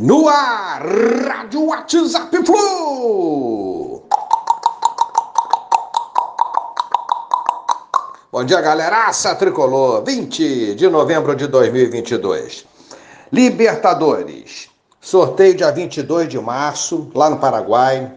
No ar, Rádio WhatsApp Flu! Bom dia, galeraça tricolor, 20 de novembro de 2022. Libertadores, sorteio dia 22 de março, lá no Paraguai,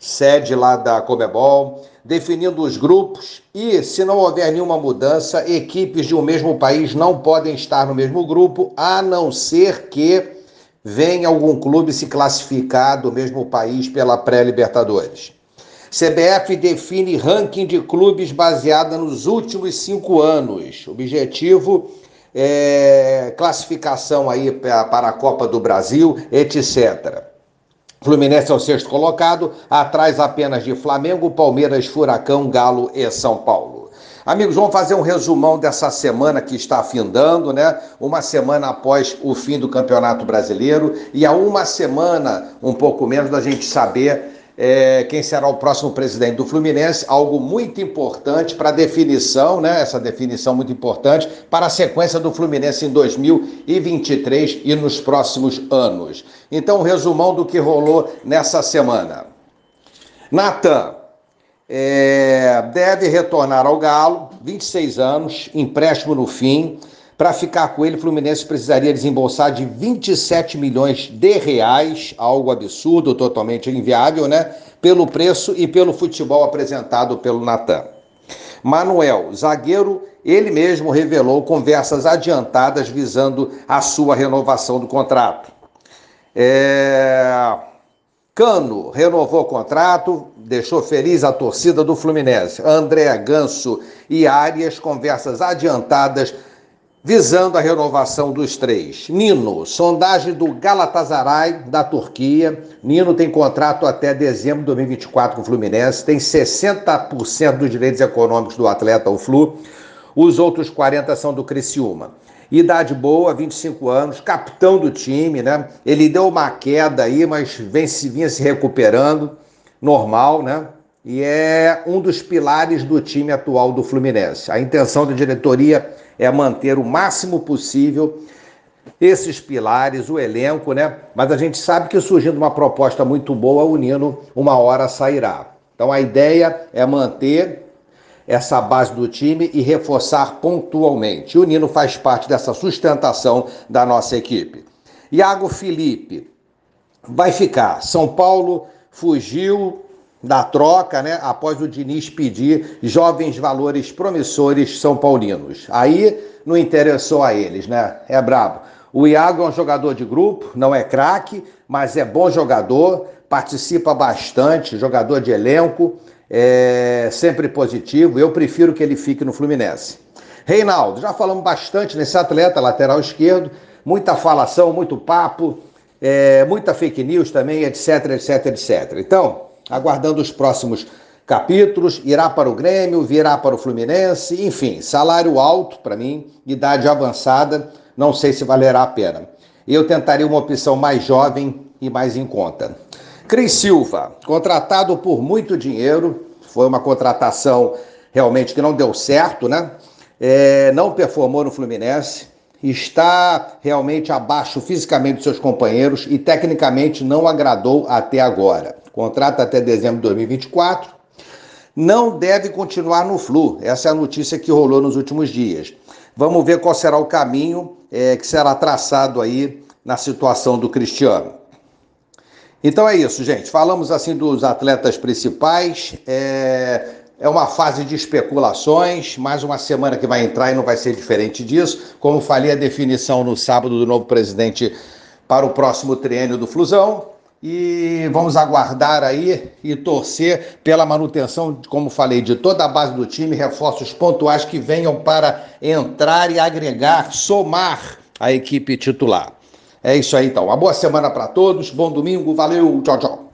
sede lá da Comebol, definindo os grupos. E, se não houver nenhuma mudança, equipes de um mesmo país não podem estar no mesmo grupo, a não ser que venha algum clube se classificar do mesmo país pela pré-Libertadores. CBF define ranking de clubes baseada nos últimos cinco anos. Objetivo é classificação aí para a Copa do Brasil, etc. Fluminense é o sexto colocado, atrás apenas de Flamengo, Palmeiras, Furacão, Galo e São Paulo. Amigos, vamos fazer um resumão dessa semana que está findando, né? Uma semana após o fim do Campeonato Brasileiro e há uma semana, um pouco menos, da gente saber é, quem será o próximo presidente do Fluminense, algo muito importante para a definição, né? Essa definição muito importante para a sequência do Fluminense em 2023 e nos próximos anos. Então, um resumão do que rolou nessa semana. Natan, é, deve retornar ao Galo, 26 anos, empréstimo no fim. Para ficar com ele, o Fluminense precisaria desembolsar de 27 milhões de reais, algo absurdo, totalmente inviável, né? Pelo preço e pelo futebol apresentado pelo Natan. Manuel, zagueiro, ele mesmo revelou conversas adiantadas visando a sua renovação do contrato. É... Cano renovou o contrato, deixou feliz a torcida do Fluminense. André Ganso e Arias, conversas adiantadas visando a renovação dos três. Nino, sondagem do Galatasaray da Turquia. Nino tem contrato até dezembro de 2024 com o Fluminense, tem 60% dos direitos econômicos do atleta, o Flu. Os outros 40 são do Criciúma idade boa, 25 anos, capitão do time, né? Ele deu uma queda aí, mas vem, vinha se recuperando, normal, né? E é um dos pilares do time atual do Fluminense. A intenção da diretoria é manter o máximo possível esses pilares, o elenco, né? Mas a gente sabe que surgindo uma proposta muito boa, o Nino uma hora sairá. Então a ideia é manter essa base do time e reforçar pontualmente. O Nino faz parte dessa sustentação da nossa equipe. Iago Felipe vai ficar. São Paulo fugiu da troca, né? Após o Diniz pedir jovens valores promissores são paulinos. Aí não interessou a eles, né? É brabo. O Iago é um jogador de grupo, não é craque, mas é bom jogador, participa bastante, jogador de elenco é sempre positivo. Eu prefiro que ele fique no Fluminense. Reinaldo, já falamos bastante nesse atleta, lateral esquerdo, muita falação, muito papo, é, muita fake news também, etc, etc, etc. Então, aguardando os próximos capítulos, irá para o Grêmio, virá para o Fluminense, enfim, salário alto para mim, idade avançada, não sei se valerá a pena. Eu tentaria uma opção mais jovem e mais em conta. Cris Silva, contratado por muito dinheiro, foi uma contratação realmente que não deu certo, né? É, não performou no Fluminense, está realmente abaixo fisicamente dos seus companheiros e tecnicamente não agradou até agora. Contrato até dezembro de 2024. Não deve continuar no Flu. Essa é a notícia que rolou nos últimos dias. Vamos ver qual será o caminho é, que será traçado aí na situação do Cristiano. Então é isso, gente. Falamos assim dos atletas principais. É, é uma fase de especulações. Mais uma semana que vai entrar e não vai ser diferente disso. Como falei, a definição no sábado do novo presidente para o próximo triênio do Flusão. E vamos aguardar aí e torcer pela manutenção, como falei, de toda a base do time, reforços pontuais que venham para entrar e agregar, somar a equipe titular. É isso aí então. Uma boa semana para todos, bom domingo, valeu, tchau, tchau.